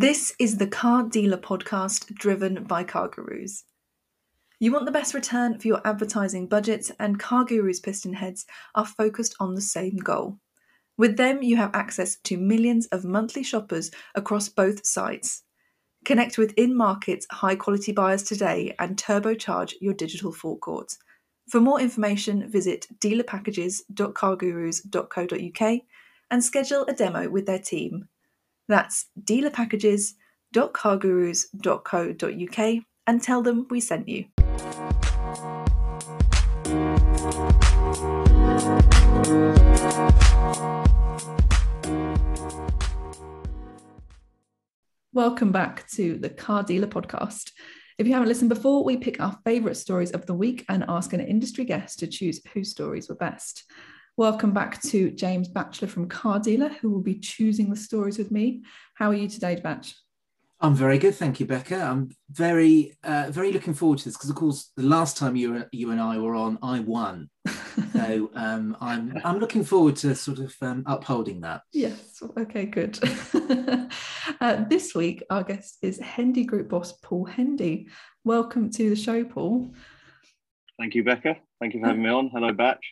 This is the Car Dealer podcast driven by Car Gurus. You want the best return for your advertising budgets, and CarGurus PistonHeads are focused on the same goal. With them, you have access to millions of monthly shoppers across both sites. Connect with in market, high quality buyers today and turbocharge your digital forecourt. For more information, visit dealerpackages.cargurus.co.uk and schedule a demo with their team. That's dealerpackages.cargurus.co.uk and tell them we sent you. Welcome back to the Car Dealer Podcast. If you haven't listened before, we pick our favourite stories of the week and ask an industry guest to choose whose stories were best. Welcome back to James Batchelor from Car Dealer, who will be choosing the stories with me. How are you today, Batch? I'm very good, thank you, Becca. I'm very, uh, very looking forward to this because, of course, the last time you you and I were on, I won. so um, I'm I'm looking forward to sort of um, upholding that. Yes. Okay. Good. uh, this week, our guest is Hendy Group boss Paul Hendy. Welcome to the show, Paul. Thank you, Becca. Thank you for having me on. Hello, Batch.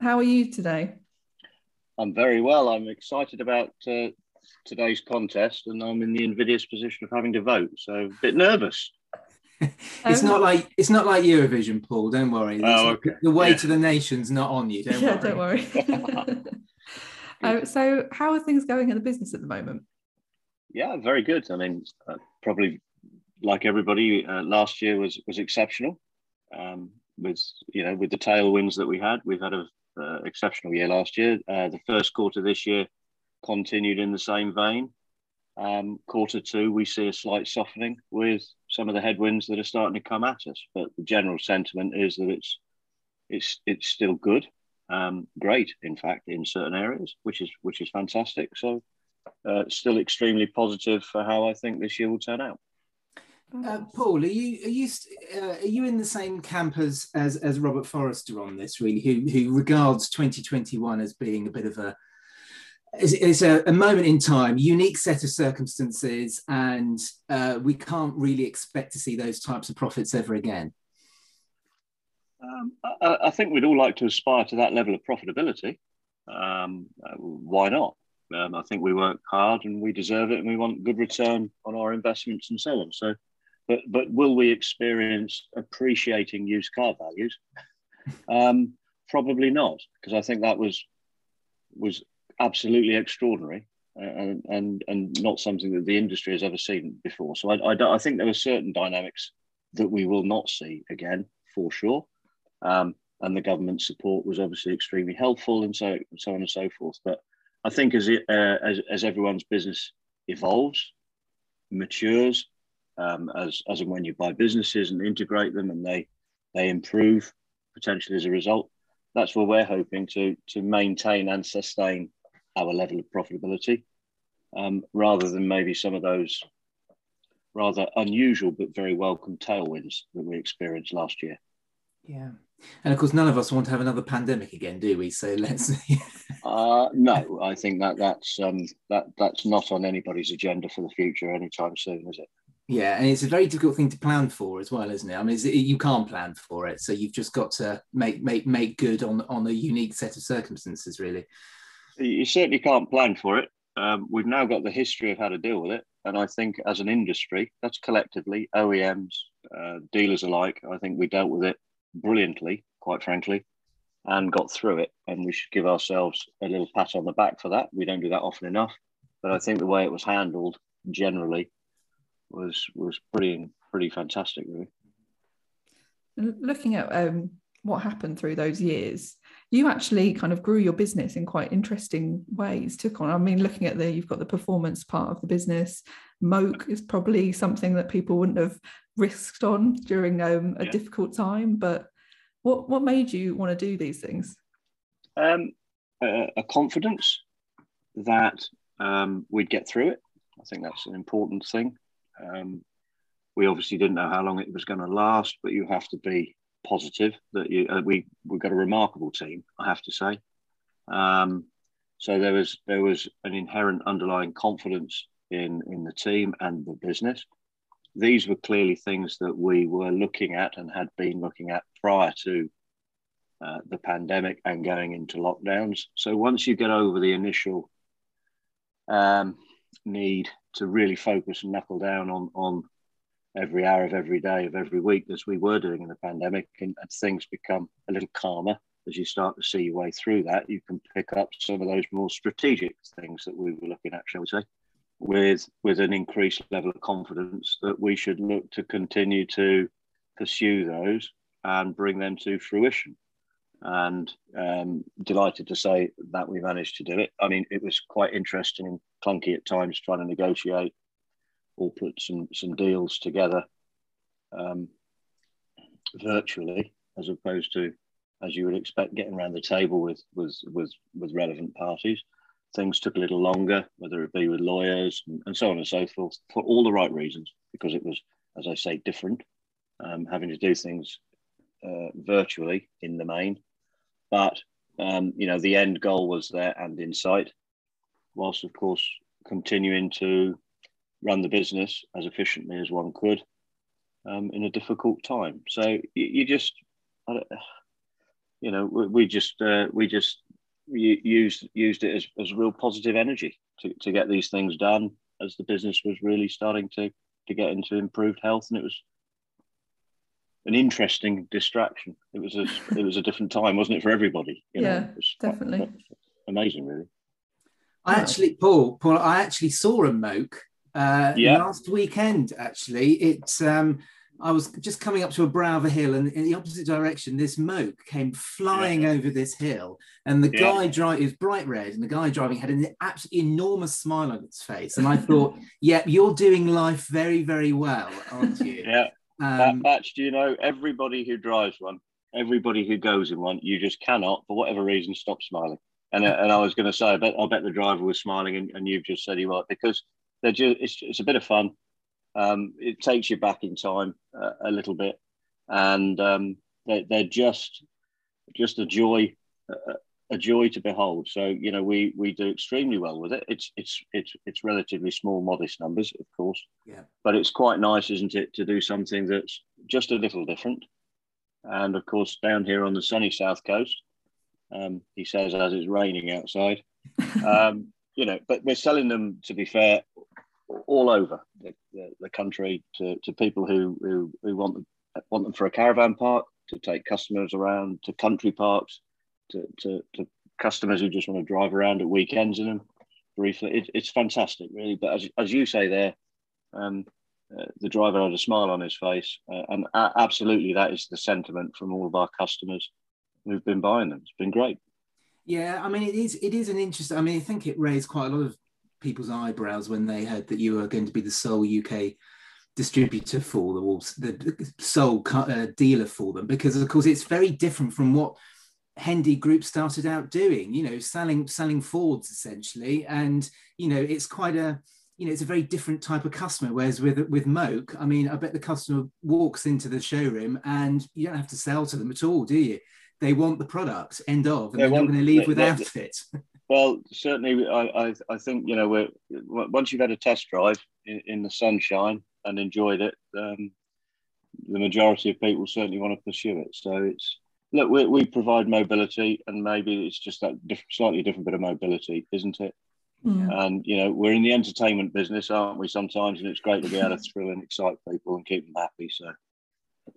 How are you today? I'm very well. I'm excited about uh, today's contest, and I'm in the invidious position of having to vote, so a bit nervous. it's um, not like it's not like Eurovision, Paul. Don't worry. Oh, okay. The way yeah. to the nation's not on you. Don't yeah, worry. don't worry. uh, so, how are things going in the business at the moment? Yeah, very good. I mean, uh, probably like everybody, uh, last year was was exceptional. Um, with you know, with the tailwinds that we had, we've had a uh, exceptional year last year. Uh, the first quarter this year continued in the same vein. Um, quarter two, we see a slight softening with some of the headwinds that are starting to come at us. But the general sentiment is that it's it's it's still good, um, great, in fact, in certain areas, which is which is fantastic. So, uh, still extremely positive for how I think this year will turn out. Uh, Paul, are you are you uh, are you in the same camp as, as as Robert Forrester on this? Really, who who regards 2021 as being a bit of a it's, a, a, moment in time, unique set of circumstances, and uh, we can't really expect to see those types of profits ever again. Um, I, I, think we'd all like to aspire to that level of profitability. Um, uh, why not? Um, I think we work hard and we deserve it, and we want good return on our investments and so on. So, but but will we experience appreciating used car values? Um, probably not, because I think that was was absolutely extraordinary and, and, and not something that the industry has ever seen before. So I, I, I think there are certain dynamics that we will not see again for sure. Um, and the government support was obviously extremely helpful and so, so on and so forth. But I think as, it, uh, as, as everyone's business evolves, matures, um, as, as and when you buy businesses and integrate them and they, they improve potentially as a result, that's where we're hoping to, to maintain and sustain our level of profitability, um, rather than maybe some of those rather unusual but very welcome tailwinds that we experienced last year. Yeah. And of course, none of us want to have another pandemic again, do we? So let's. uh, no, I think that that's um, that that's not on anybody's agenda for the future anytime soon, is it? Yeah, and it's a very difficult thing to plan for as well, isn't it? I mean, you can't plan for it, so you've just got to make make make good on on a unique set of circumstances, really you certainly can't plan for it. Um, we've now got the history of how to deal with it. And I think as an industry, that's collectively, OEMs, uh, dealers alike, I think we dealt with it brilliantly, quite frankly, and got through it. And we should give ourselves a little pat on the back for that. We don't do that often enough. But I think the way it was handled generally was was pretty pretty fantastic, really. Looking at um, what happened through those years, you actually kind of grew your business in quite interesting ways. Took on, I mean, looking at the, you've got the performance part of the business. Moke is probably something that people wouldn't have risked on during um, a yeah. difficult time. But what what made you want to do these things? Um, a, a confidence that um, we'd get through it. I think that's an important thing. Um, we obviously didn't know how long it was going to last, but you have to be positive that you, uh, we we've got a remarkable team, I have to say. Um, so there was there was an inherent underlying confidence in, in the team and the business. These were clearly things that we were looking at and had been looking at prior to uh, the pandemic and going into lockdowns. So once you get over the initial um, need to really focus and knuckle down on, on every hour of every day of every week as we were doing in the pandemic and, and things become a little calmer as you start to see your way through that, you can pick up some of those more strategic things that we were looking at, shall we say, with with an increased level of confidence that we should look to continue to pursue those and bring them to fruition. And um, delighted to say that we managed to do it. I mean, it was quite interesting and clunky at times trying to negotiate or put some some deals together um, virtually as opposed to as you would expect, getting around the table with with with, with relevant parties. Things took a little longer, whether it be with lawyers and, and so on and so forth, for all the right reasons, because it was, as I say, different, um, having to do things uh, virtually in the main. But um, you know, the end goal was there and in sight, whilst of course continuing to run the business as efficiently as one could um, in a difficult time. So you, you just, you know, we, we just uh, we just used used it as, as real positive energy to, to get these things done as the business was really starting to to get into improved health, and it was an interesting distraction. It was a it was a different time, wasn't it, for everybody? You know? yeah, definitely. Quite, amazing, really. I actually, Paul, Paul, I actually saw a moke uh, yeah. last weekend. Actually, it's um, I was just coming up to a brow of a hill, and in the opposite direction, this moke came flying yeah. over this hill. And the yeah. guy driving, is bright red, and the guy driving had an absolutely enormous smile on its face. And I thought, yeah, you're doing life very, very well, aren't you? Yeah. Um, that do you know, everybody who drives one, everybody who goes in one, you just cannot, for whatever reason, stop smiling. And, uh, and I was going to say, I bet, I bet the driver was smiling, and, and you've just said he was, because they're just, it's, it's a bit of fun um, it takes you back in time uh, a little bit, and um, they're, they're, just just a joy, uh, a joy to behold. So you know we we do extremely well with it. It's it's it's it's relatively small, modest numbers, of course. Yeah. But it's quite nice, isn't it, to do something that's just a little different. And of course, down here on the sunny south coast, um, he says as it's raining outside. Um, you know, but we're selling them to be fair all over the, the, the country to, to people who, who, who want, them, want them for a caravan park, to take customers around to country parks, to, to, to customers who just want to drive around at weekends in them briefly. It, it's fantastic, really. But as, as you say there, um, uh, the driver had a smile on his face, uh, and uh, absolutely that is the sentiment from all of our customers who've been buying them. It's been great. Yeah, I mean, it is. It is an interesting. I mean, I think it raised quite a lot of people's eyebrows when they heard that you were going to be the sole UK distributor for the Wolves, the sole uh, dealer for them, because of course it's very different from what Hendy Group started out doing. You know, selling selling Fords essentially, and you know it's quite a you know it's a very different type of customer. Whereas with with Moke, I mean, I bet the customer walks into the showroom and you don't have to sell to them at all, do you? They want the product, end of, and they are not going to leave without it. Well, certainly, I, I, I, think you know we're, once you've had a test drive in, in the sunshine and enjoyed it, um, the majority of people certainly want to pursue it. So it's look, we, we provide mobility, and maybe it's just that different, slightly different bit of mobility, isn't it? Yeah. And you know, we're in the entertainment business, aren't we? Sometimes, and it's great to be able to thrill and excite people and keep them happy. So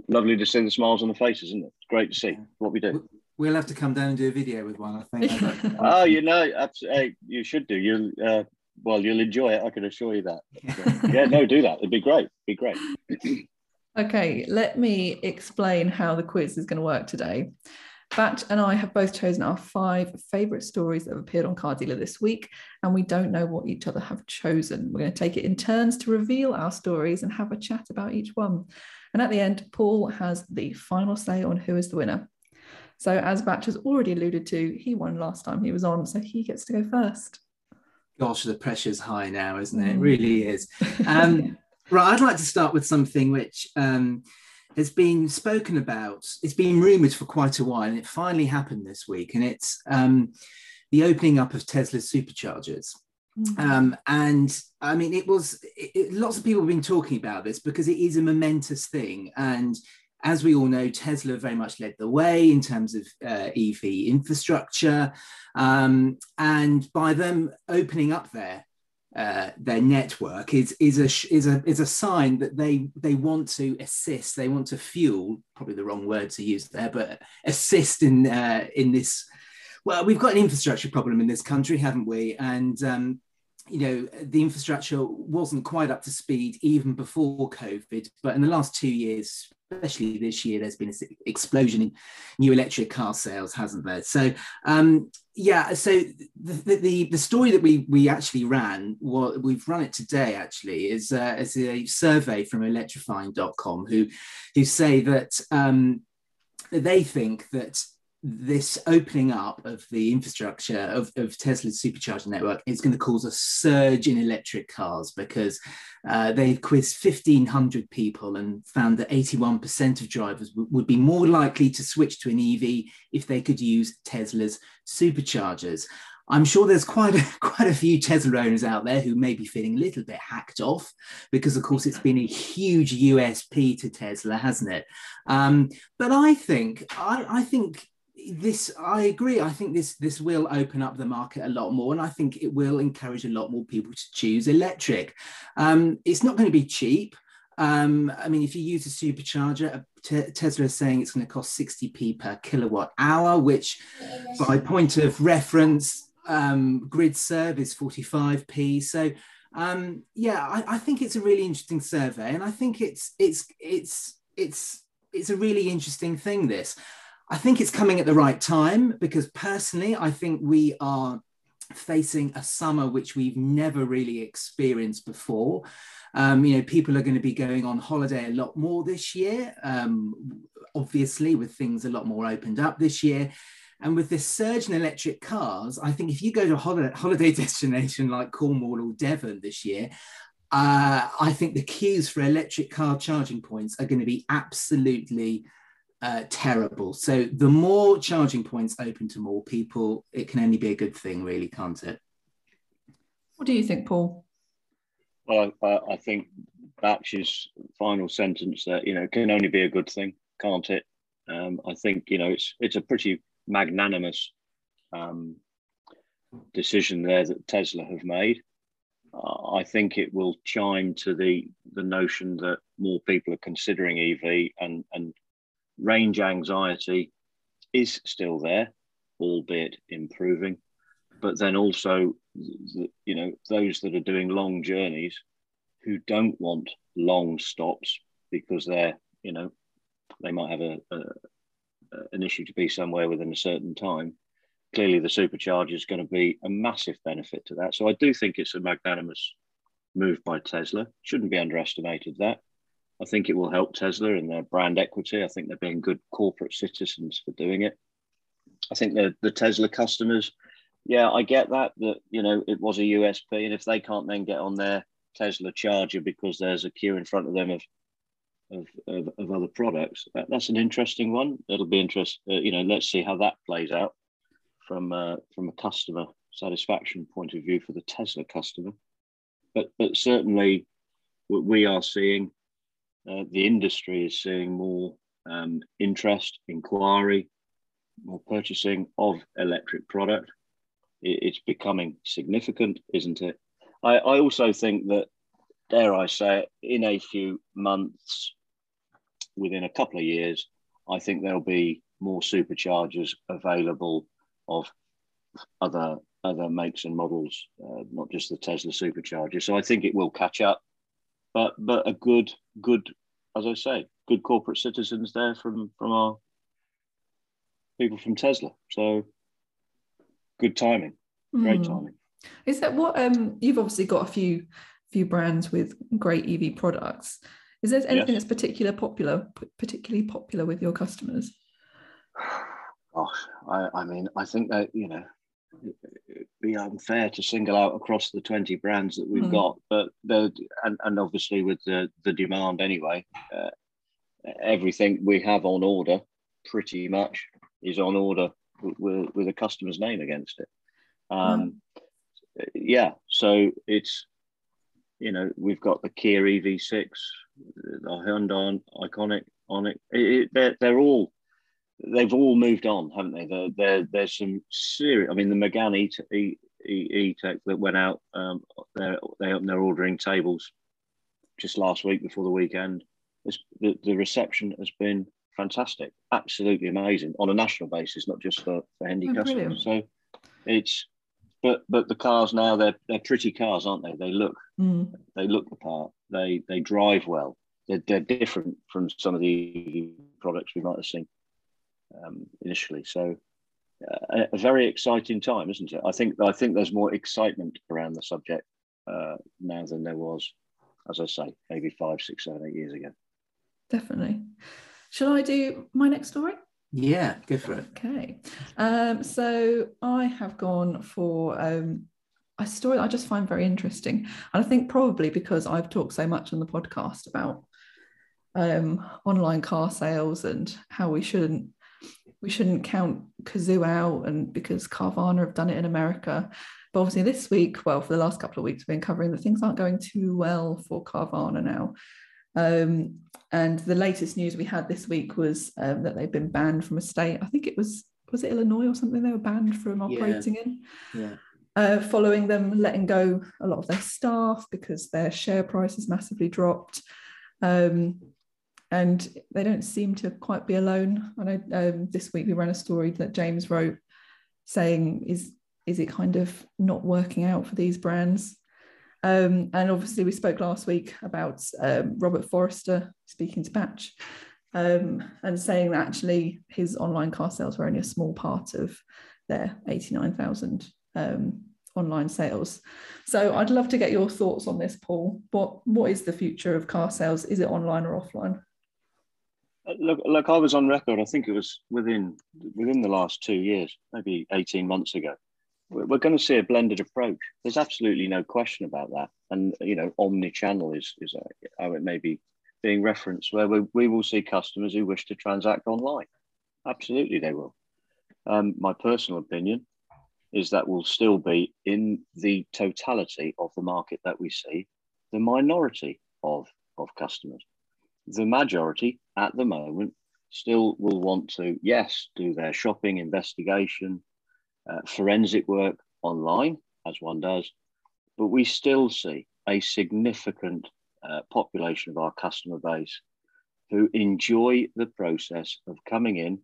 lovely to see the smiles on the faces, isn't it? It's great to see what we do. We'll have to come down and do a video with one. I think. oh, you know, absolutely, you should do. You'll, uh, well, you'll enjoy it. I can assure you that. Yeah, no, do that. It'd be great. It'd be great. okay, let me explain how the quiz is going to work today. Batch and I have both chosen our five favourite stories that have appeared on Car Dealer this week, and we don't know what each other have chosen. We're going to take it in turns to reveal our stories and have a chat about each one. And at the end, Paul has the final say on who is the winner. So, as Batch has already alluded to, he won last time he was on, so he gets to go first. Gosh, the pressure's high now, isn't it? It mm. really is. Um, right, I'd like to start with something which um, has been spoken about. It's been rumoured for quite a while, and it finally happened this week. And it's um, the opening up of Tesla's superchargers. Mm. Um, and I mean, it was it, it, lots of people have been talking about this because it is a momentous thing. And as we all know, Tesla very much led the way in terms of uh, EV infrastructure. Um, and by them opening up their uh, their network is is a is a is a sign that they they want to assist, they want to fuel, probably the wrong word to use there, but assist in uh, in this. Well, we've got an infrastructure problem in this country, haven't we? And um, you know the infrastructure wasn't quite up to speed even before covid but in the last two years especially this year there's been an explosion in new electric car sales hasn't there? So um, yeah so the, the, the story that we we actually ran what well, we've run it today actually is uh, is a survey from electrifying.com who who say that um, they think that this opening up of the infrastructure of, of Tesla's supercharger network is going to cause a surge in electric cars because uh, they've quizzed 1,500 people and found that 81% of drivers w- would be more likely to switch to an EV if they could use Tesla's superchargers. I'm sure there's quite a, quite a few Tesla owners out there who may be feeling a little bit hacked off because, of course, it's been a huge USP to Tesla, hasn't it? Um, but I think I, I think this i agree. I think this this will open up the market a lot more and i think it will encourage a lot more people to choose electric. Um, it's not going to be cheap. Um, i mean if you use a supercharger tesla is saying it's going to cost 60p per kilowatt hour which by point of reference um, GridServe is 45p so um, yeah I, I think it's a really interesting survey and i think it's it's it's it's it's a really interesting thing this I think it's coming at the right time because personally, I think we are facing a summer which we've never really experienced before. Um, you know, people are going to be going on holiday a lot more this year, um, obviously, with things a lot more opened up this year. And with this surge in electric cars, I think if you go to a holiday, destination like Cornwall or Devon this year, uh, I think the queues for electric car charging points are going to be absolutely uh, terrible. So the more charging points open to more people, it can only be a good thing, really, can't it? What do you think, Paul? Well, I, I think Batch's final sentence that you know can only be a good thing, can't it? Um, I think you know it's it's a pretty magnanimous um, decision there that Tesla have made. Uh, I think it will chime to the the notion that more people are considering EV and and range anxiety is still there, albeit improving. But then also, you know, those that are doing long journeys who don't want long stops because they're, you know, they might have a, a an issue to be somewhere within a certain time. Clearly, the supercharger is going to be a massive benefit to that. So I do think it's a magnanimous move by Tesla. Shouldn't be underestimated that. I think it will help Tesla and their brand equity. I think they're being good corporate citizens for doing it. I think the the Tesla customers, yeah, I get that that you know it was a USP, and if they can't then get on their Tesla charger because there's a queue in front of them of of, of, of other products, that, that's an interesting one. It'll be interesting. Uh, you know, let's see how that plays out from uh, from a customer satisfaction point of view for the Tesla customer. But but certainly, we are seeing uh, the industry is seeing more um, interest, inquiry, more purchasing of electric product. It, it's becoming significant, isn't it? I, I also think that, dare I say it, in a few months, within a couple of years, I think there'll be more superchargers available of other other makes and models, uh, not just the Tesla supercharger. So I think it will catch up but but a good good as I say, good corporate citizens there from from our people from Tesla. So good timing, great mm. timing. Is that what um you've obviously got a few few brands with great EV products. Is there anything yes. that's particular popular, particularly popular with your customers? Gosh, I, I mean, I think that you know be unfair to single out across the 20 brands that we've mm. got but the and, and obviously with the the demand anyway uh, everything we have on order pretty much is on order with, with a customer's name against it um, mm. yeah, so it's you know we've got the Kia EV6, the Hyundai Ioniq on it, it they're, they're all they've all moved on, haven't they? There, there there's some serious. I mean, the Megane E, e, e Tech that went out, um, they they they're ordering tables just last week before the weekend. It's, the, the reception has been fantastic, absolutely amazing on a national basis, not just for, for Hendy oh, customers. Brilliant. So it's but but the cars now they're they're pretty cars, aren't they? They look mm. they look the part. They they drive well. They're, they're different from some of the products we might have seen um, initially. So uh, a, very exciting time, isn't it? I think I think there's more excitement around the subject uh, now than there was, as I say, maybe five, six, seven, eight years ago. Definitely. Shall I do my next story? Yeah, go for it. Okay. Um, so I have gone for um, a story I just find very interesting. And I think probably because I've talked so much on the podcast about um, online car sales and how we shouldn't we shouldn't count Cazoo out and because Carvana have done it in America. But obviously this week, well, for the last couple of weeks, we've been covering that things aren't going too well for Carvana now. Um, and the latest news we had this week was um, that they've been banned from a state. I think it was was it Illinois or something they were banned from operating yeah. in. Yeah. Uh, following them letting go a lot of their staff because their share price has massively dropped. Um, and they don't seem to quite be alone. I know um, this week we ran a story that James wrote saying, is, is it kind of not working out for these brands? Um, and obviously, we spoke last week about um, Robert Forrester speaking to Batch um, and saying that actually his online car sales were only a small part of their 89,000 um, online sales. So I'd love to get your thoughts on this, Paul. What what is the future of car sales? Is it online or offline? Uh, look, look, I was on record. I think it was within within the last two years, maybe eighteen months ago, we're going to see a blended approach. There's absolutely no question about that. And you know, omni-channel is is how it may be being referenced, where we, we will see customers who wish to transact online. Absolutely, they will. Um, my personal opinion is that will still be in the totality of the market that we see, the minority of of customers. The majority at the moment still will want to, yes, do their shopping investigation, uh, forensic work online, as one does, but we still see a significant uh, population of our customer base who enjoy the process of coming in,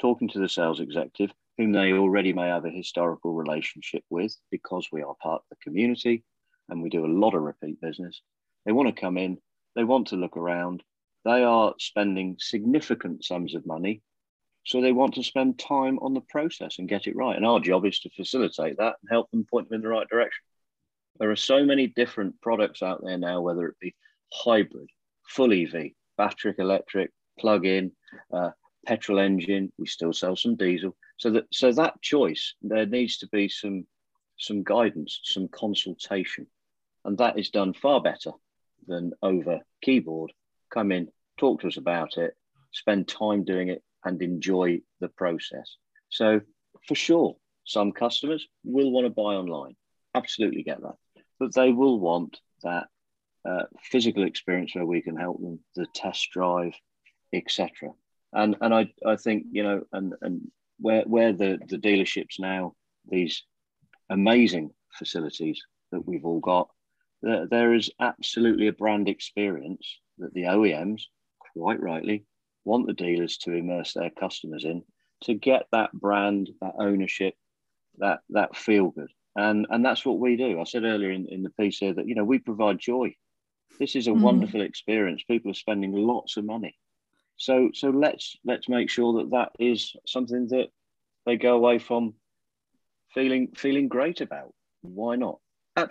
talking to the sales executive, whom they already may have a historical relationship with because we are part of the community and we do a lot of repeat business. They want to come in, they want to look around, they are spending significant sums of money so they want to spend time on the process and get it right. And our job is to facilitate that and help them point them in the right direction. There are so many different products out there now, whether it be hybrid, full EV, battery electric, plug-in, uh, petrol engine. We still sell some diesel. So that so that choice, there needs to be some some guidance, some consultation, and that is done far better than over keyboard. Come in, talk to us about it, spend time doing it and enjoy the process. So, for sure, some customers will want to buy online. Absolutely get that. But they will want that uh, physical experience where we can help them, the test drive, etc. And and I, I think, you know, and, and where, where the, the dealerships now, these amazing facilities that we've all got, there, there is absolutely a brand experience that the OEMs, quite rightly, want the dealers to immerse their customers in to get that brand, that ownership, that that feel good. And and that's what we do. I said earlier in, in the piece here that you know we provide joy. This is a mm. wonderful experience. People are spending lots of money. So so let's let's make sure that that is something that they go away from feeling feeling great about. Why not?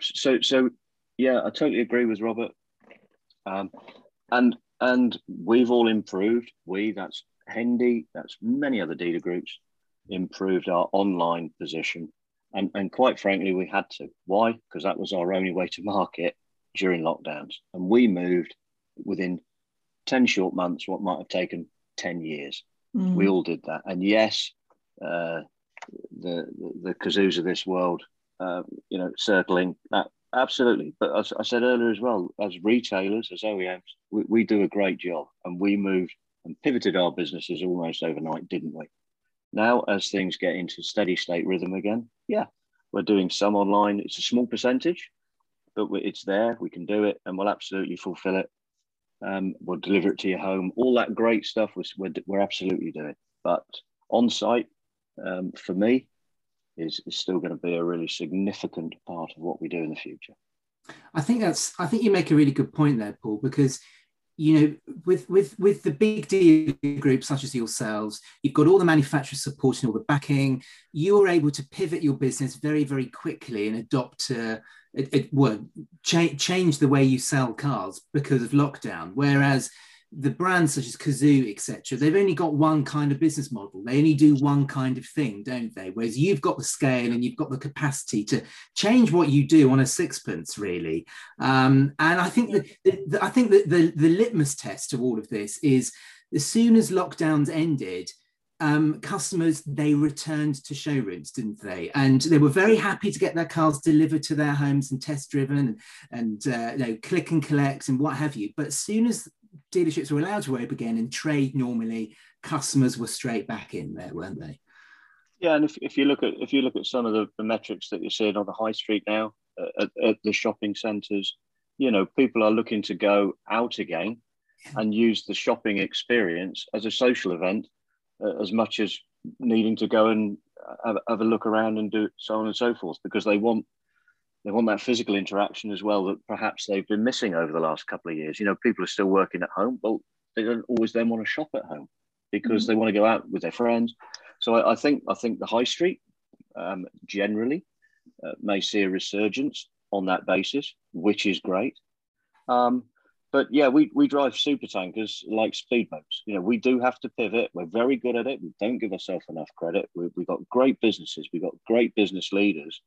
So so yeah, I totally agree with Robert. Um, and and we've all improved. We, that's Hendy, that's many other dealer groups, improved our online position. And, and quite frankly, we had to. Why? Because that was our only way to market during lockdowns. And we moved within 10 short months, what might have taken 10 years. Mm. We all did that. And yes, uh, the, the, the Cazoos of this world uh, you know, circling that. Absolutely. But as I said earlier as well, as retailers, as OEMs, we, we do a great job and we moved and pivoted our businesses almost overnight, didn't we? Now, as things get into steady state rhythm again, yeah, we're doing some online. It's a small percentage, but it's there. We can do it and we'll absolutely fulfill it. Um, we'll deliver it to your home. All that great stuff we're, we're absolutely doing. But on site, um, for me, is, is still going to be a really significant part of what we do in the future. I think that's. I think you make a really good point there, Paul, because you know, with with with the big dealer groups such as yourselves, you've got all the manufacturers supporting all the backing. You are able to pivot your business very very quickly and adopt a, it, it well, cha- change the way you sell cars because of lockdown. Whereas the brands such as Cazoo, etc., they've only got one kind of business model. They only do one kind of thing, don't they? Whereas you've got the scale and you've got the capacity to change what you do on a sixpence, really. Um, and I think that the, I think that the, the litmus test of all of this is as soon as lockdowns ended, um, customers they returned to showrooms, didn't they? And they were very happy to get their cars delivered to their homes and test driven and, and uh, you know click and collect and what have you. But as soon as dealerships were allowed to open again and trade normally, customers were straight back in there, weren't they? Yeah, and if, if you look at if you look at some of the, the metrics that you're seeing on the high street now uh, at, at the shopping centres, you know, people are looking to go out again and use the shopping experience as a social event uh, as much as needing to go and have, have, a look around and do so on and so forth because they want they want that physical interaction as well that perhaps they've been missing over the last couple of years. You know, people are still working at home. Well, they don't always then want to shop at home because mm-hmm. they want to go out with their friends. So I, I think I think the high street um, generally uh, may see a resurgence on that basis, which is great. Um, but yeah, we, we drive super tankers like speedboats. You know, we do have to pivot. We're very good at it. We don't give ourselves enough credit. We, we've got great businesses. We've got great business leaders.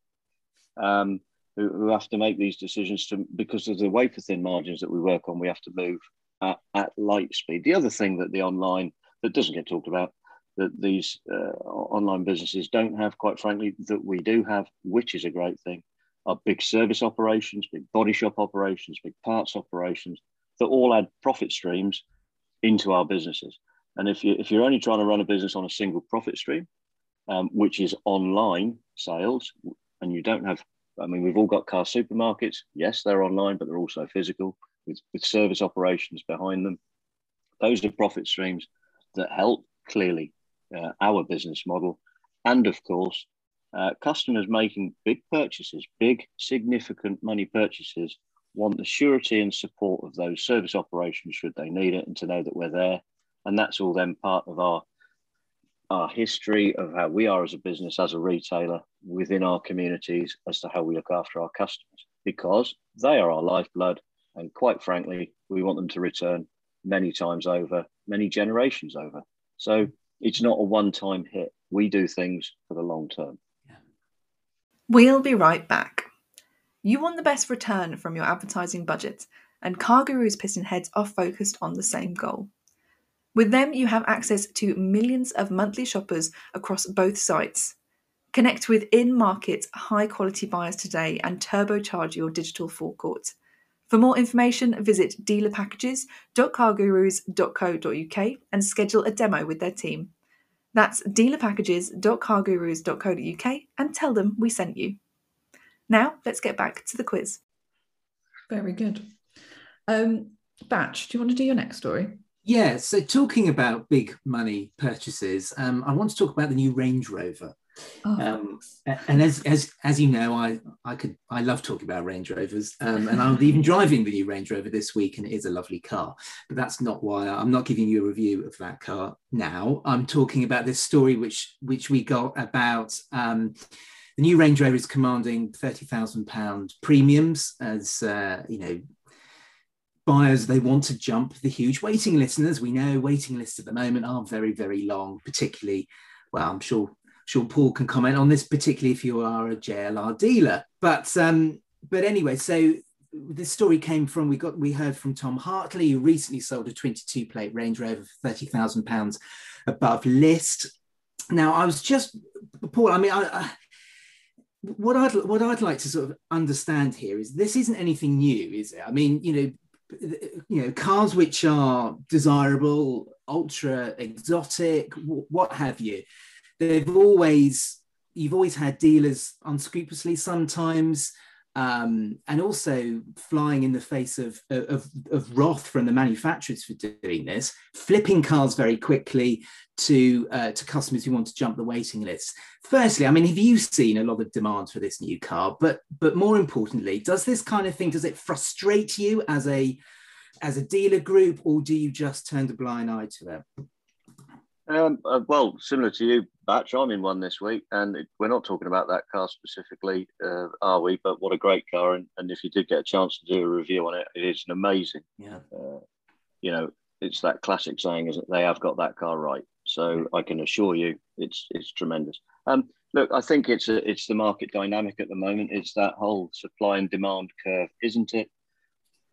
Um, who, who have to make these decisions to because of the wafer thin margins that we work on. We have to move at, at light speed. The other thing that the online that doesn't get talked about that these uh, online businesses don't have, quite frankly, that we do have, which is a great thing, are big service operations, big body shop operations, big parts operations that all add profit streams into our businesses. And if you if you're only trying to run a business on a single profit stream, um, which is online sales, and you don't have I mean, we've all got car supermarkets. Yes, they're online, but they're also physical with, with service operations behind them. Those are profit streams that help clearly uh, our business model. And of course, uh, customers making big purchases, big significant money purchases, want the surety and support of those service operations should they need it and to know that we're there. And that's all then part of our our history of how we are as a business, as a retailer within our communities, as to how we look after our customers, because they are our lifeblood. And quite frankly, we want them to return many times over, many generations over. So it's not a one time hit. We do things for the long term. We'll be right back. You want the best return from your advertising budget, and CarGurus PistonHeads are focused on the same goal. With them, you have access to millions of monthly shoppers across both sites. Connect with in market, high quality buyers today and turbocharge your digital forecourt. For more information, visit dealerpackages.cargurus.co.uk and schedule a demo with their team. That's dealerpackages.cargurus.co.uk and tell them we sent you. Now, let's get back to the quiz. Very good. Um, Batch, do you want to do your next story? Yeah, so talking about big money purchases, um, I want to talk about the new Range Rover. Oh. Um, and as, as as you know, I I could I love talking about Range Rovers, um, and I'm even driving the new Range Rover this week, and it is a lovely car. But that's not why I'm not giving you a review of that car now. I'm talking about this story which which we got about. Um, the new Range Rover is commanding thirty thousand pound premiums, as uh, you know, buyers they want to jump the huge waiting lists and as we know waiting lists at the moment are very very long particularly well i'm sure sure paul can comment on this particularly if you are a jlr dealer. But um but anyway so this story came from we got we heard from tom hartley who recently sold a 22 plate range rover for 30000 pounds above list. Now i was just paul i mean I, I what I'd what I'd like to sort of understand here is this isn't anything new, is it? I mean, you know, you know, cars which are desirable, ultra exotic, what have you, they've always you've always had dealers unscrupulously sometimes um, and also flying in the face of, of, of, wrath from the manufacturers for doing this, flipping cars very quickly to, uh, to customers who want to jump the waiting list. Firstly, I mean, have you seen a lot of demand for this new car? But, but more importantly, does this kind of thing, does it frustrate you as a, as a dealer group, or do you just turn a blind eye to it? Um, uh, well, similar to you, Batch, I'm in one this week, and it, we're not talking about that car specifically, uh, are we? But what a great car! And, and, if you did get a chance to do a review on it, it is an amazing. Yeah. Uh, you know, it's that classic saying, isn't it? They have got that car right. So I can assure you, it's it's tremendous. Um, look, I think it's a, it's the market dynamic at the moment. It's that whole supply and demand curve, isn't it?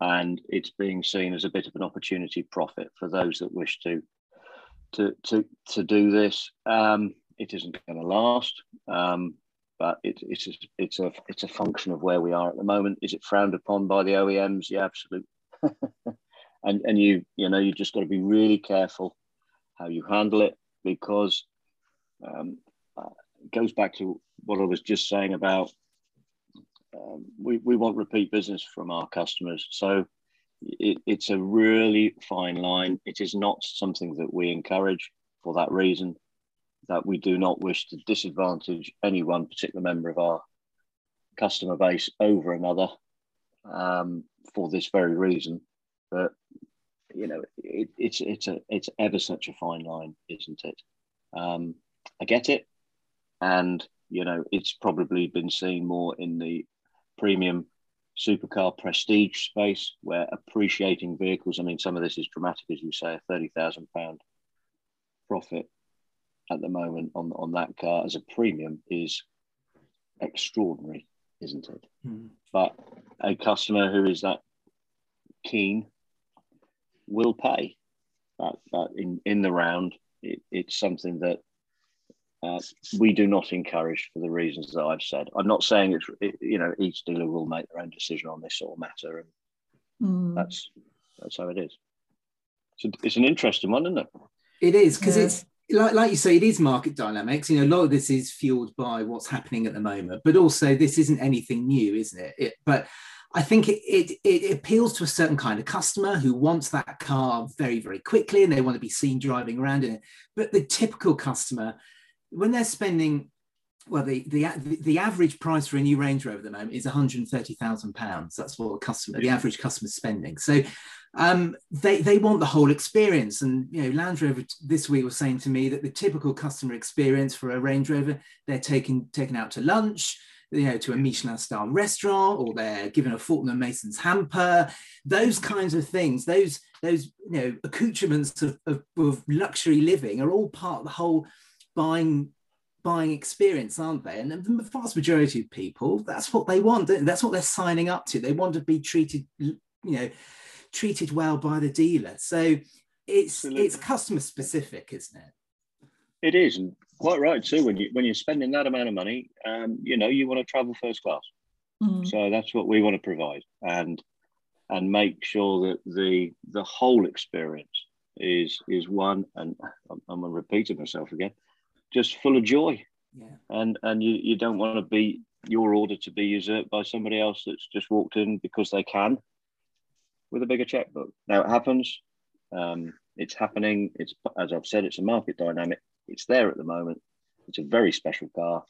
And it's being seen as a bit of an opportunity profit for those that wish to to to to do this. Um, it isn't going to last, um, but it, it's a, it's a it's a function of where we are at the moment. Is it frowned upon by the OEMs? Yeah, absolutely. and and you you know you just got to be really careful how you handle it because um, uh, it goes back to what I was just saying about um, we, we want repeat business from our customers. So it, it's a really fine line. It is not something that we encourage for that reason, that we do not wish to disadvantage any one particular member of our customer base over another um, for this very reason. But you know, it, it's it's a it's ever such a fine line, isn't it? Um, I get it, and you know, it's probably been seen more in the premium supercar prestige space where appreciating vehicles, I mean, some of this is dramatic, as you say, a £30,000 profit at the moment on, on that car as a premium is extraordinary, isn't it? Mm. But a customer who is that keen will pay that, that in, in the round. It, it's something that uh, we do not encourage for the reasons that I've said. I'm not saying it's it, you know each dealer will make their own decision on this sort of matter, and mm. that's that's how it is. So it's an interesting one, isn't it? It is because yeah. it's like like you say, it is market dynamics. You know, a lot of this is fueled by what's happening at the moment, but also this isn't anything new, isn't it? it but I think it, it, it appeals to a certain kind of customer who wants that car very, very quickly and they want to be seen driving around in it. But the typical customer when they're spending well, the, the the average price for a new Range Rover at the moment is 130,000 pounds. That's what a customer, the average customer is spending. So um, they they want the whole experience. And you know, Land Rover this week was saying to me that the typical customer experience for a Range Rover, they're taken taken out to lunch, you know, to a Michelin star restaurant, or they're given a Fortnum Mason's hamper. Those kinds of things, those those you know accoutrements of, of, of luxury living, are all part of the whole buying buying experience, aren't they? And the vast majority of people, that's what they want. That's what they're signing up to. They want to be treated, you know, treated well by the dealer. So it's Absolutely. it's customer specific, isn't it? It is, and quite right too. When you when you're spending that amount of money, um, you know, you want to travel first class. Mm. So that's what we want to provide, and and make sure that the the whole experience is is one. And I'm, I'm repeating myself again just full of joy. Yeah. And and you, you don't want to be your order to be usurped by somebody else that's just walked in because they can with a bigger checkbook. Now it happens. Um, it's happening. It's as I've said, it's a market dynamic. It's there at the moment. It's a very special car,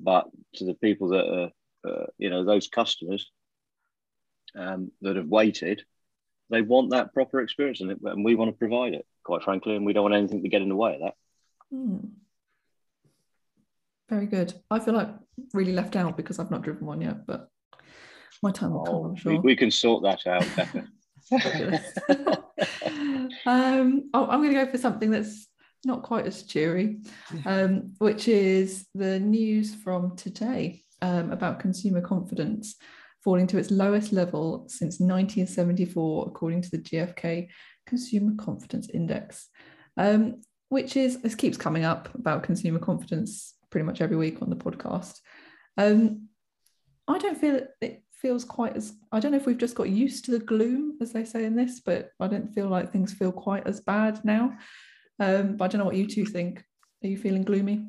but to the people that are, uh, you know, those customers um, that have waited, they want that proper experience, and, it, and we want to provide it. Quite frankly, and we don't want anything to get in the way of that. Mm. Very good. I feel like really left out because I've not driven one yet, but my time will come, I'm oh, sure. We, we can sort that out, um, oh, I'm going to go for something that's not quite as cheery, um, which is the news from today um, about consumer confidence falling to its lowest level since 1974, according to the GfK Consumer Confidence Index, um, which is, this keeps coming up about consumer confidence pretty much every week on the podcast. Um, I don't feel it, it feels quite as I don't know if we've just got used to the gloom, as they say in this, but I don't feel like things feel quite as bad now. Um, but I don't know what you two think. Are you feeling gloomy?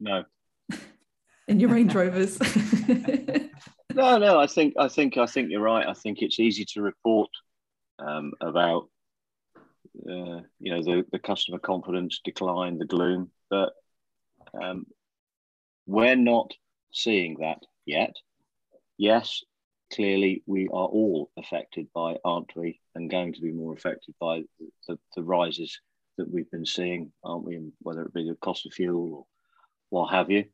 No. in your Range Rovers. no, no. I think I think I think you're right. I think it's easy to report um, about uh, you know the, the customer confidence decline, the gloom, but um, we're not seeing that yet. Yes, clearly we are all affected by, aren't we? And going to be more affected by the, the rises that we've been seeing, aren't we? Whether it be the cost of fuel or what have you.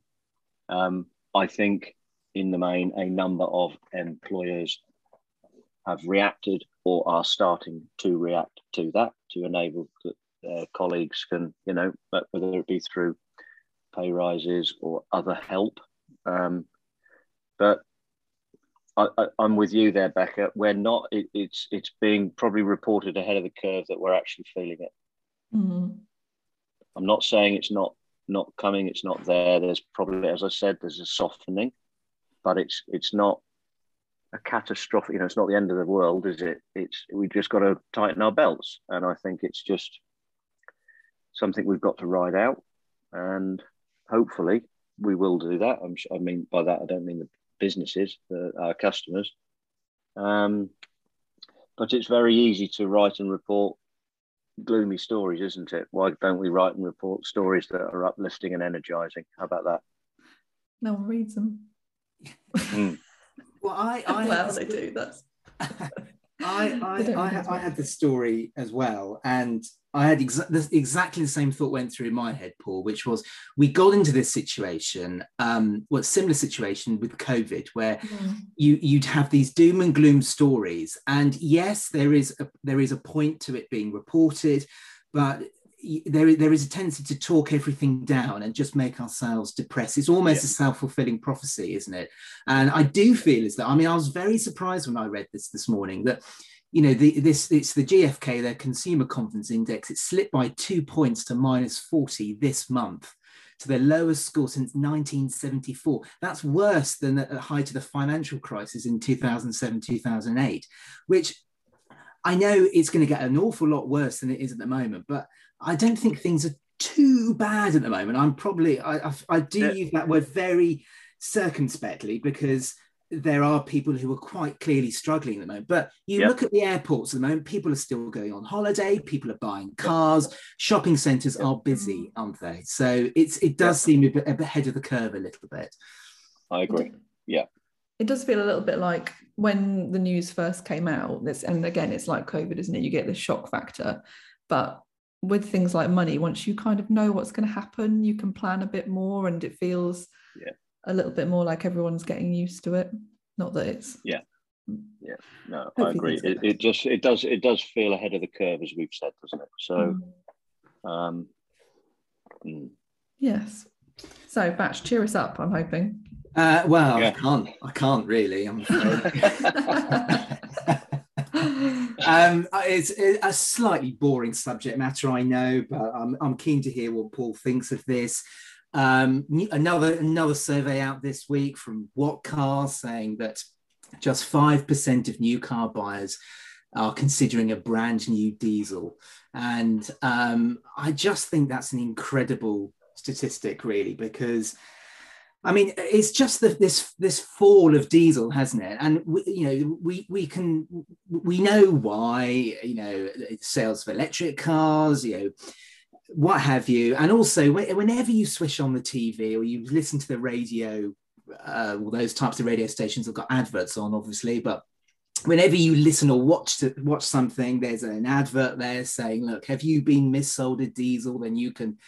Um, I think in the main, a number of employers have reacted or are starting to react to that to enable that their colleagues can, you know, whether it be through pay rises or other help. Um, but I, am with you there, Becca. We're not. It, it's it's being probably reported ahead of the curve that we're actually feeling it. Mm-hmm. I'm not saying it's not not coming. It's not there. There's probably, as I said, there's a softening, but it's it's not a catastrophic. You know, it's not the end of the world, is it? It's we just got to tighten our belts, and I think it's just something we've got to ride out, and hopefully we will do that. I'm, I mean by that I don't mean the businesses, the, our customers. Um, but it's very easy to write and report gloomy stories, isn't it? Why don't we write and report stories that are uplifting and energizing? How about that? No one reads them. Mm. well, I, I well, they do. That's. I I, I, I, had the story as well, and I had exa- exactly the same thought went through my head, Paul, which was we got into this situation, um, well, similar situation with COVID, where mm. you you'd have these doom and gloom stories, and yes, there is a, there is a point to it being reported, but there, there is a tendency to talk everything down and just make ourselves depressed. It's almost yeah. a self-fulfilling prophecy, isn't it? And I do feel as though, I mean, I was very surprised when I read this this morning that, you know, the, this it's the GfK, their consumer confidence index, it slipped by two points to minus 40 this month to their lowest score since 1974. That's worse than the height of the financial crisis in 2007, 2008, which I know it's going to get an awful lot worse than it is at the moment, but I don't think things are too bad at the moment. I'm probably I I, I do yeah. use that word very circumspectly because there are people who are quite clearly struggling at the moment. But you yep. look at the airports at the moment, people are still going on holiday, people are buying cars, shopping centres yep. are busy, aren't they? So it's it does yep. seem a bit ahead of the curve a little bit. I agree. Yeah. It does feel a little bit like when the news first came out, this and again it's like COVID, isn't it? You get the shock factor. But with things like money, once you kind of know what's going to happen, you can plan a bit more and it feels yeah. a little bit more like everyone's getting used to it. Not that it's yeah. Yeah, no, I agree. It, it, just it does it does feel ahead of the curve as we've said, doesn't it? So mm. um mm. yes. So Batch, cheer us up, I'm hoping. Uh, well, yeah. I can't. I can't really. I'm um, it's a slightly boring subject matter, I know, but I'm, I'm keen to hear what Paul thinks of this. Um, another another survey out this week from What Car saying that just five percent of new car buyers are considering a brand new diesel, and um, I just think that's an incredible statistic, really, because I mean, it's just the, this this fall of diesel, hasn't it? And we, you know, we we can we know why. You know, sales of electric cars. You know, what have you. And also, whenever you switch on the TV or you listen to the radio, uh, those types of radio stations have got adverts on, obviously, but whenever you listen or watch to watch something, there's an advert there saying, "Look, have you been missold a diesel? Then you can."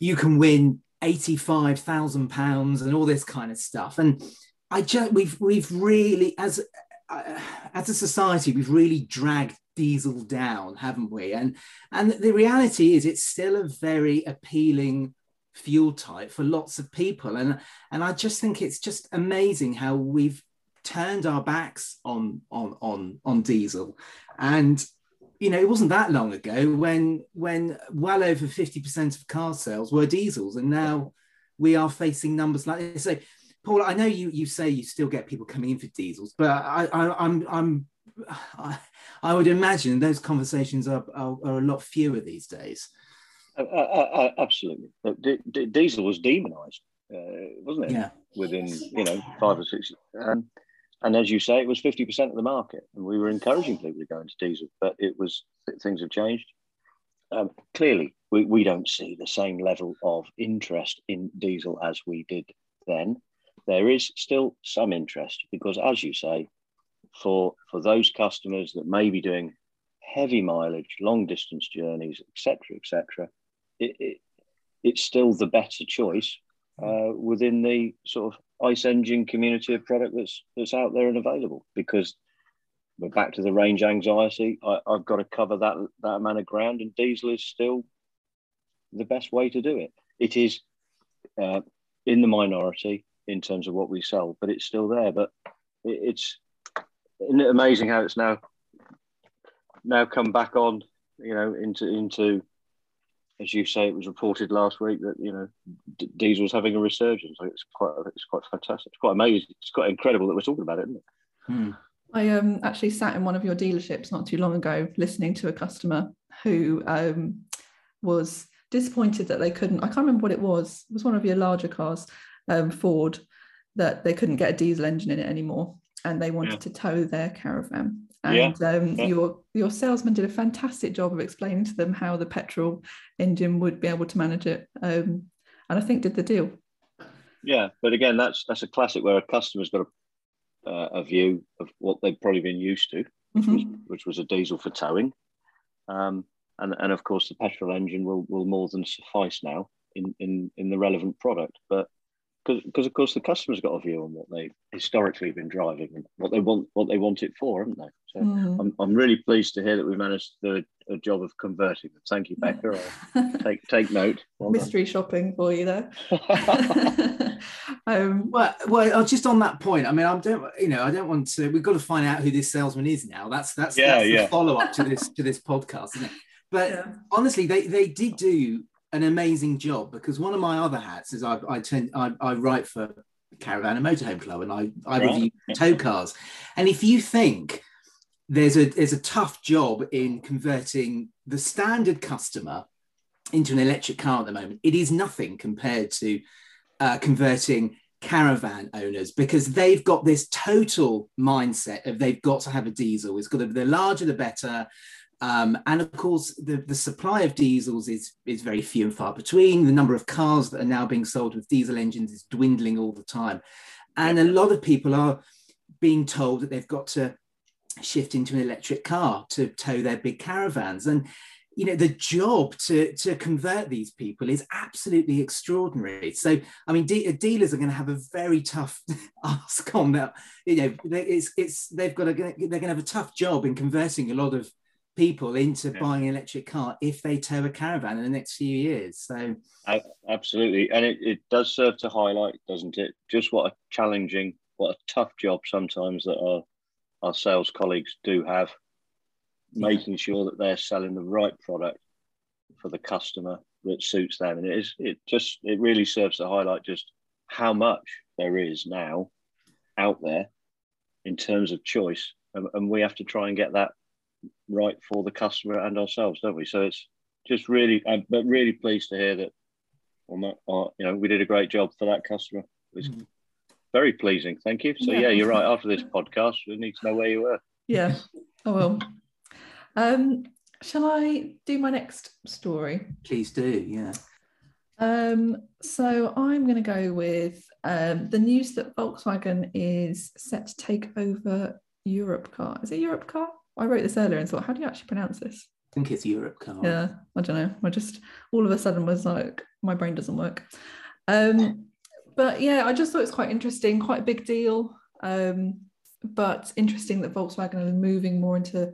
You can win 85,000 pounds and all this kind of stuff. And I just, we've, we've really, as, uh, as a society, we've really dragged diesel down, haven't we? And, and the reality is it's still a very appealing fuel type for lots of people. And, and I just think it's just amazing how we've turned our backs on, on, on, on diesel. And you know, it wasn't that long ago when when well over 50% of car sales were diesels, and now we are facing numbers like this. So, Paul, I know you you say you still get people coming in for diesels, but I, I I'm I'm I, I would imagine those conversations are, are, are a lot fewer these days. Uh, uh, uh, absolutely, D- D- diesel was demonised, uh, wasn't it? Yeah. Within you know five or six, um, and as you say, it was fifty percent of the market, and we were encouraging people to go into diesel, but it was things have changed. Um, clearly, we, we don't see the same level of interest in diesel as we did then. There is still some interest because, as you say, for for those customers that may be doing heavy mileage, long distance journeys, etc., etc., it, it, it's still the better choice uh, within the sort of ice engine community of product that's that's out there and available because we're back to the range anxiety. I, have got to cover that that amount of ground, and diesel is still the best way to do it. It is uh, in the minority in terms of what we sell, but it's still there. But it, it's it amazing how it's now now come back on, you know, into into as you say, it was reported last week that you know D- diesel's having a resurgence. Like it's quite it's quite fantastic. It's quite amazing. It's quite incredible that we're talking about it, isn't it? Hmm. I um, actually sat in one of your dealerships not too long ago, listening to a customer who um, was disappointed that they couldn't. I can't remember what it was. It was one of your larger cars, um, Ford, that they couldn't get a diesel engine in it anymore, and they wanted yeah. to tow their caravan. And yeah. Um, yeah. your your salesman did a fantastic job of explaining to them how the petrol engine would be able to manage it, um, and I think did the deal. Yeah, but again, that's that's a classic where a customer's got a, uh, a view of what they've probably been used to, which, mm-hmm. was, which was a diesel for towing. Um, and, and of course the petrol engine will, will more than suffice now in, in, in the relevant product. But because of course the customer's got a view on what they've historically been driving and what they want what they want it for, haven't they? So mm. I'm, I'm really pleased to hear that we managed to do a, a job of converting them. Thank you, Becca. take take note. Well Mystery done. shopping for you there. um, well, well, just on that point, I mean, I don't, you know, I don't want to. We've got to find out who this salesman is now. That's that's, yeah, that's yeah. the follow up to this to this podcast, isn't it? But yeah. honestly, they, they did do an amazing job because one of my other hats is I, I tend I, I write for Caravan and Motorhome Club and I, I right. review tow cars. And if you think there's a there's a tough job in converting the standard customer into an electric car at the moment, it is nothing compared to uh, converting caravan owners because they've got this total mindset of they've got to have a diesel. It's got to be the larger the better. Um, and of course, the, the supply of diesels is, is very few and far between. The number of cars that are now being sold with diesel engines is dwindling all the time. And a lot of people are being told that they've got to shift into an electric car to tow their big caravans. And you know the job to to convert these people is absolutely extraordinary so i mean de- dealers are going to have a very tough ask on that you know it's it's they've got to they're going to have a tough job in converting a lot of people into yeah. buying an electric car if they tow a caravan in the next few years. So absolutely, and it, it does serve to highlight, doesn't it? Just what a challenging, what a tough job sometimes that our our sales colleagues do have, yeah. making sure that they're selling the right product for the customer that suits them. And it is it just it really serves to highlight just how much there is now out there in terms of choice, and, and we have to try and get that right for the customer and ourselves, don't we? So it's just really, I'm but really pleased to hear that. Well, uh, you know, we did a great job for that customer. It was mm. very pleasing. Thank you. So yeah. yeah. you're right. After this podcast, we need to know where you were. Yeah, I will. Um, shall I do my next story? Please do. Yeah. Um, so I'm going to go with um, the news that Volkswagen is set to take over Europe Car. Is it Europcar? I wrote this earlier and thought, how do you actually pronounce this? I think it's Europcar. Yeah, I don't know. I just all of a sudden was like, my brain doesn't work. Um, but yeah, I just thought it's quite interesting, quite a big deal. Um, but interesting that Volkswagen are moving more into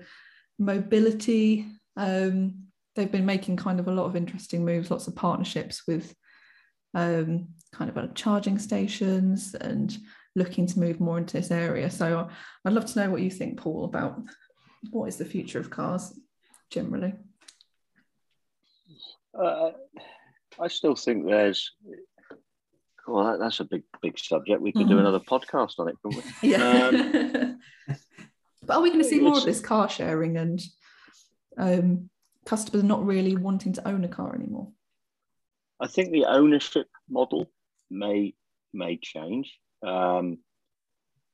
mobility. Um, they've been making kind of a lot of interesting moves, lots of partnerships with um, kind of charging stations and looking to move more into this area. So I'd love to know what you think, Paul, about what is the future of cars generally? Uh, I still think there's well, that, that's a big, big subject. We could mm. do another podcast on it, couldn't we? Yeah. Um, but are we going to see more of this car sharing and um, customers not really wanting to own a car anymore? I think the ownership model may may change. Um,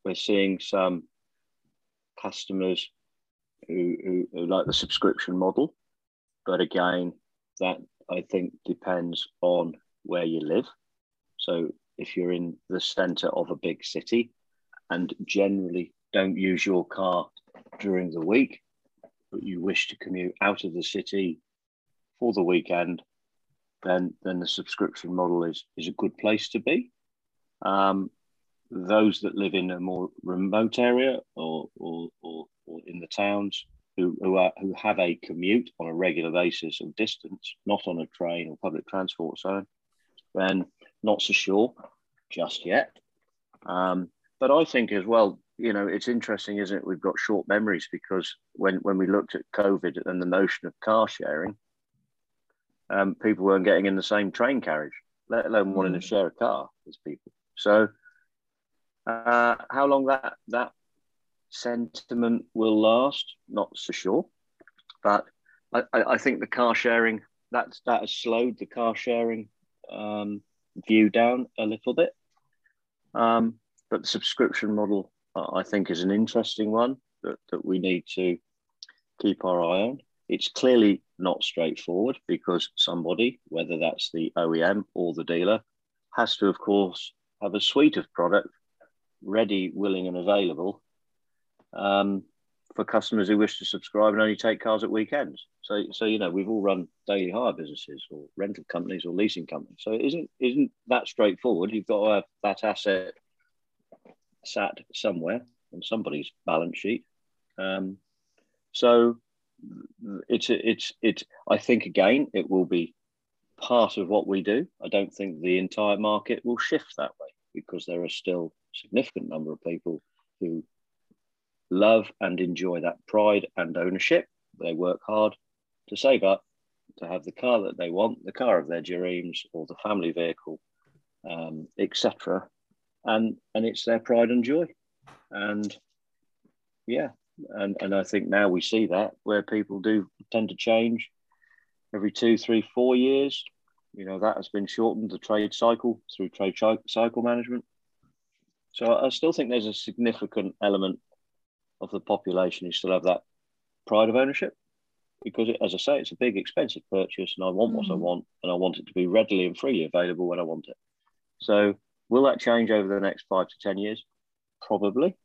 we're seeing some customers who, who, who like the subscription model, but again, that I think depends on where you live. So if you're in the centre of a big city and generally don't use your car during the week, but you wish to commute out of the city for the weekend, then then the subscription model is is a good place to be. Um, those that live in a more remote area or or, or, or in the towns who who, are, who have a commute on a regular basis of distance, not on a train or public transport zone, then not so sure just yet. Um, but I think as well, you know, it's interesting, isn't it? We've got short memories because when, when we looked at COVID and the notion of car sharing, um, people weren't getting in the same train carriage, let alone wanting to mm. share a car as people. So, uh, how long that that sentiment will last, not so sure. But I, I think the car sharing that that has slowed the car sharing um, view down a little bit. Um, but the subscription model, uh, I think, is an interesting one that, that we need to keep our eye on. It's clearly not straightforward because somebody, whether that's the OEM or the dealer, has to, of course, have a suite of product ready, willing, and available um, for customers who wish to subscribe and only take cars at weekends. So, so you know, we've all run daily hire businesses or rental companies or leasing companies. So it isn't isn't that straightforward. You've got to have that asset sat somewhere on somebody's balance sheet. Um, so it's it's it's. I think again, it will be part of what we do. I don't think the entire market will shift that way because there are still significant number of people who love and enjoy that pride and ownership. They work hard to save up to have the car that they want, the car of their dreams, or the family vehicle, um, etc. And and it's their pride and joy. And yeah, and and I think now we see that where people do tend to change every two, three, four years. You know that has been shortened the trade cycle through trade cycle management. So I still think there's a significant element of the population who still have that pride of ownership. Because, it, as I say, it's a big, expensive purchase, and I want mm. what I mm. want, and I want it to be readily and freely available when I want it. So, will that change over the next five to 10 years? Probably.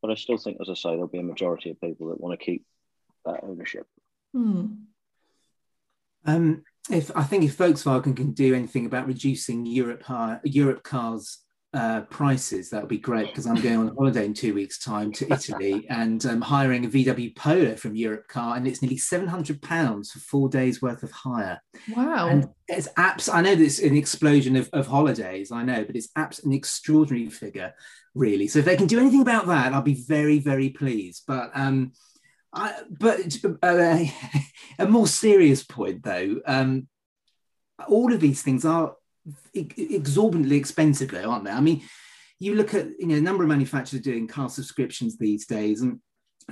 But I still think, as I say, there'll be a majority of people that want to keep that ownership. Mm. Um, if I think if Volkswagen can do anything about reducing Europe Europe cars uh, prices, that would be great because I'm going on holiday in two weeks' time to Italy and um, hiring a VW Polo from Europe Car, and it's nearly seven hundred pounds for four days worth of hire. Wow! And it's apps. I know there's an explosion of, of holidays. I know, but it's apps an extraordinary figure, really. So if they can do anything about that, I'll be very very pleased. But um, I, but uh, a more serious point though, um, all of these things are exorbitantly expensive though, aren't they? I mean, you look at you know a number of manufacturers doing car subscriptions these days, and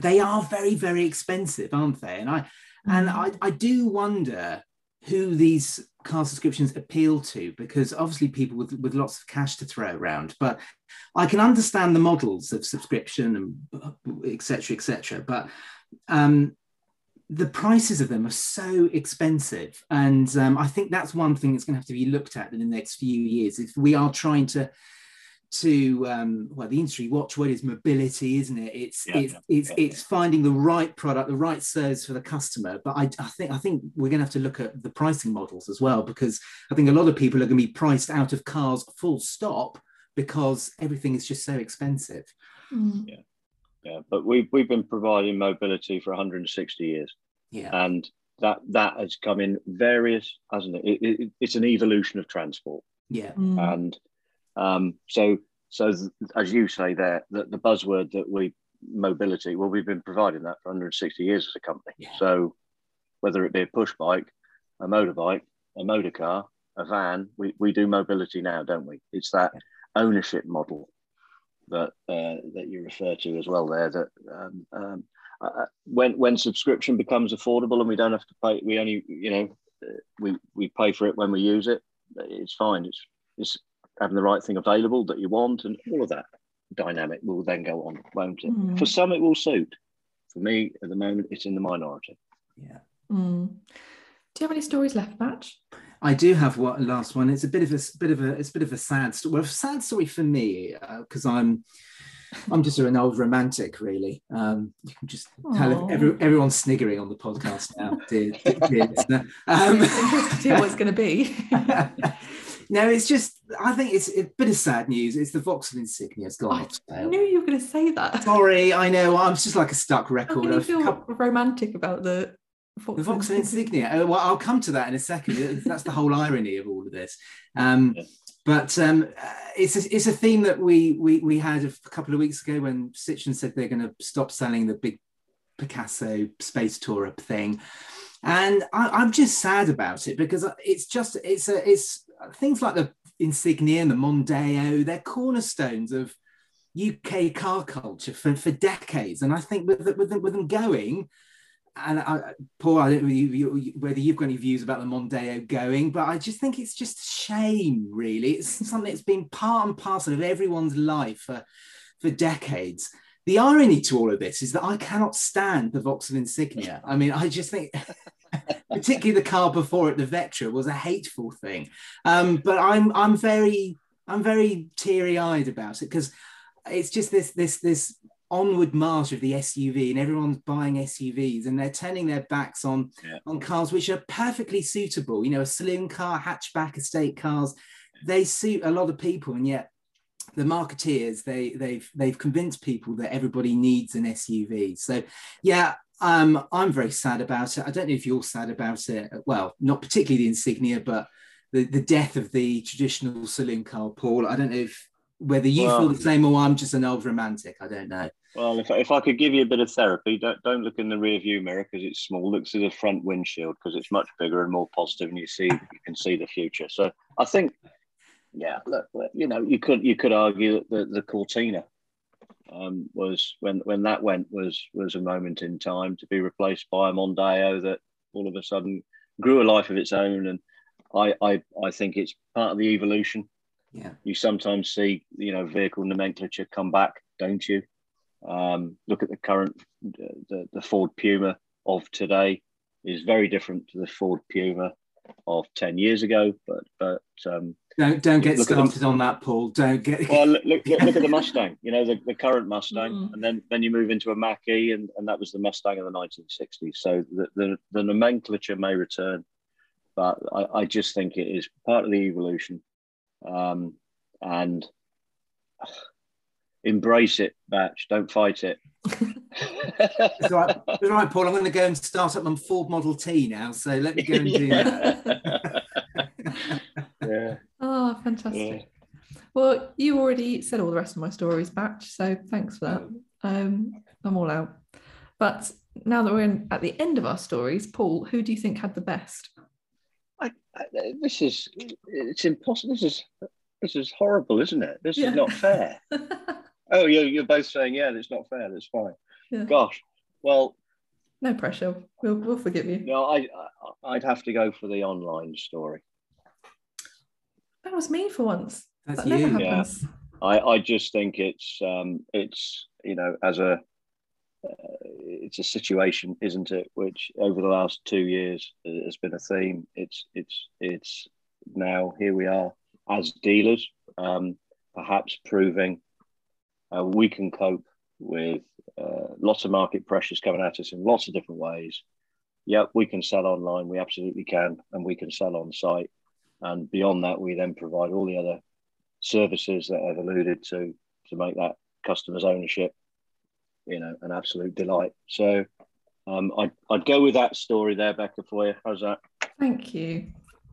they are very very expensive, aren't they? And I and mm. I, I do wonder who these car subscriptions appeal to because obviously people with, with lots of cash to throw around but i can understand the models of subscription and etc etc but um, the prices of them are so expensive. And um, I think that's one thing that's going to have to be looked at in the next few years. If we are trying to, to um, well, the industry watchword is mobility, isn't it? It's yeah, it's yeah, it's yeah. it's finding the right product, the right service for the customer. But I, I think I think we're going to have to look at the pricing models as well because I think a lot of people are going to be priced out of cars full stop because everything is just so expensive. Mm. Yeah. Yeah, but we've we've been providing mobility for 160 years. Yeah, and that that has come in various, hasn't it? it, it it's an evolution of transport. Yeah, mm. and um, so so th- as you say there, that the buzzword that we mobility, well, we've been providing that for 160 years as a company. Yeah. So whether it be a push bike, a motorbike, a motor car, a van, we, we do mobility now, don't we? It's that ownership model that uh, that you refer to as well there. That um, um, uh, when when subscription becomes affordable and we don't have to pay, we only you know uh, we we pay for it when we use it. It's fine. It's it's having the right thing available that you want, and all of that dynamic will then go on, won't it? Mm. For some, it will suit. For me, at the moment, it's in the minority. Yeah. Mm. Do you have any stories left, Batch? I do have one last one. It's a bit of a bit of a it's a bit of a sad story. Well, a sad story for me because uh, I'm I'm just an old romantic, really. Um, you can just tell if every, everyone's sniggering on the podcast now. dear, dear, um, what it's going to be. no, it's just I think it's a bit of sad news. It's the Vauxhall insignia has gone off I knew you were going to say that. Sorry, I know. I'm just like a stuck record. How can you feel couple... romantic about the the Vauxhall insignia. Oh, well, I'll come to that in a second. That's the whole irony of all of this. Um, but um, it's a, it's a theme that we, we we had a couple of weeks ago when Citroen said they're going to stop selling the big Picasso space tourer thing, and I, am just sad about it because it's just it's a it's things like the insignia and the Mondeo. They're cornerstones of UK car culture for, for decades, and I think with with them, with them going and I, Paul, I don't know you, you, whether you've got any views about the Mondeo going, but I just think it's just a shame, really. It's something that's been part and parcel of everyone's life for, for decades. The irony to all of this is that I cannot stand the Vauxhall insignia. I mean, I just think, particularly the car before it, the Vectra, was a hateful thing. Um, but I'm I'm very I'm very teary eyed about it because it's just this this this onward march of the SUV and everyone's buying SUVs and they're turning their backs on yeah. on cars which are perfectly suitable you know a saloon car hatchback estate cars they suit a lot of people and yet the marketeers they they've they've convinced people that everybody needs an SUV so yeah um, I'm very sad about it. I don't know if you're sad about it. Well, not particularly the insignia, but the, the death of the traditional saloon car, Paul. I don't know if whether you well, feel the same or I'm just an old romantic. I don't know. Well, if, if I could give you a bit of therapy, don't, don't look in the rear view mirror because it's small. Look through the front windshield because it's much bigger and more positive, and you see you can see the future. So I think, yeah, look, you know, you could you could argue that the, the Cortina um, was when when that went was was a moment in time to be replaced by a Mondeo that all of a sudden grew a life of its own, and I I, I think it's part of the evolution. Yeah, you sometimes see you know vehicle nomenclature come back, don't you? Um, look at the current, the, the Ford Puma of today is very different to the Ford Puma of 10 years ago, but, but um, don't, don't get started the, on that, Paul. Don't get. well, look, look, look, at the Mustang. You know the, the current Mustang, mm. and then then you move into a Mach E, and, and that was the Mustang of the 1960s. So the, the, the nomenclature may return, but I, I just think it is part of the evolution, um, and embrace it, Batch. Don't fight it. it's, all right. it's all right, Paul. I'm going to go and start up my Ford Model T now. So let me go and do that. yeah. Oh, fantastic. Yeah. Well, you already said all the rest of my stories, Batch. So thanks for that. Um, I'm all out. But now that we're in, at the end of our stories, Paul, who do you think had the best? I, I, this is it's impossible. This is this is horrible, isn't it? This yeah. is not fair. oh, you're, you're both saying, yeah, that's not fair. That's fine. Yeah. Gosh, well, no pressure. We'll, we'll forgive you. No, I, I would have to go for the online story. That was me for once. That's that you. Yeah. I, I just think it's um it's you know as a it's a situation, isn't it? Which over the last two years has been a theme. It's it's it's now here we are as dealers, um, perhaps proving uh, we can cope with uh, lots of market pressures coming at us in lots of different ways. Yep, we can sell online, we absolutely can, and we can sell on site. And beyond that, we then provide all the other services that I've alluded to to make that customer's ownership, you know, an absolute delight. So um, I'd, I'd go with that story there, Becca, for you. How's that? Thank you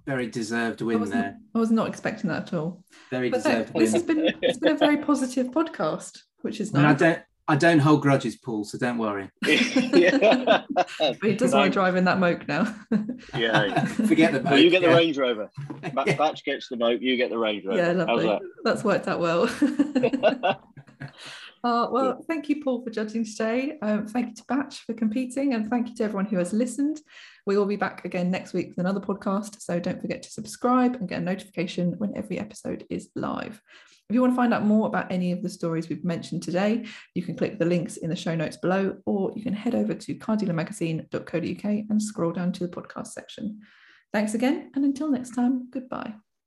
very deserved win I there. I was not expecting that at all. Very but deserved. this has been it's been a very positive podcast, which is nice. I don't I don't hold grudges, Paul, so don't worry. yeah. But he does want to drive in that moke now. Yeah. yeah. Forget the Well, you get the yeah. Range Rover. Ba- Yeah. Batch gets the moke, you get the Range Rover. yeah, How's lovely. that? That's worked out well. Uh, well, thank you, Paul, for judging today. Um, thank you to Batch for competing, and thank you to everyone who has listened. We will be back again next week with another podcast, so don't forget to subscribe and get a notification when every episode is live. If you want to find out more about any of the stories we've mentioned today, you can click the links in the show notes below, or you can head over to cardealermagazine.co.uk and scroll down to the podcast section. Thanks again, and until next time, goodbye.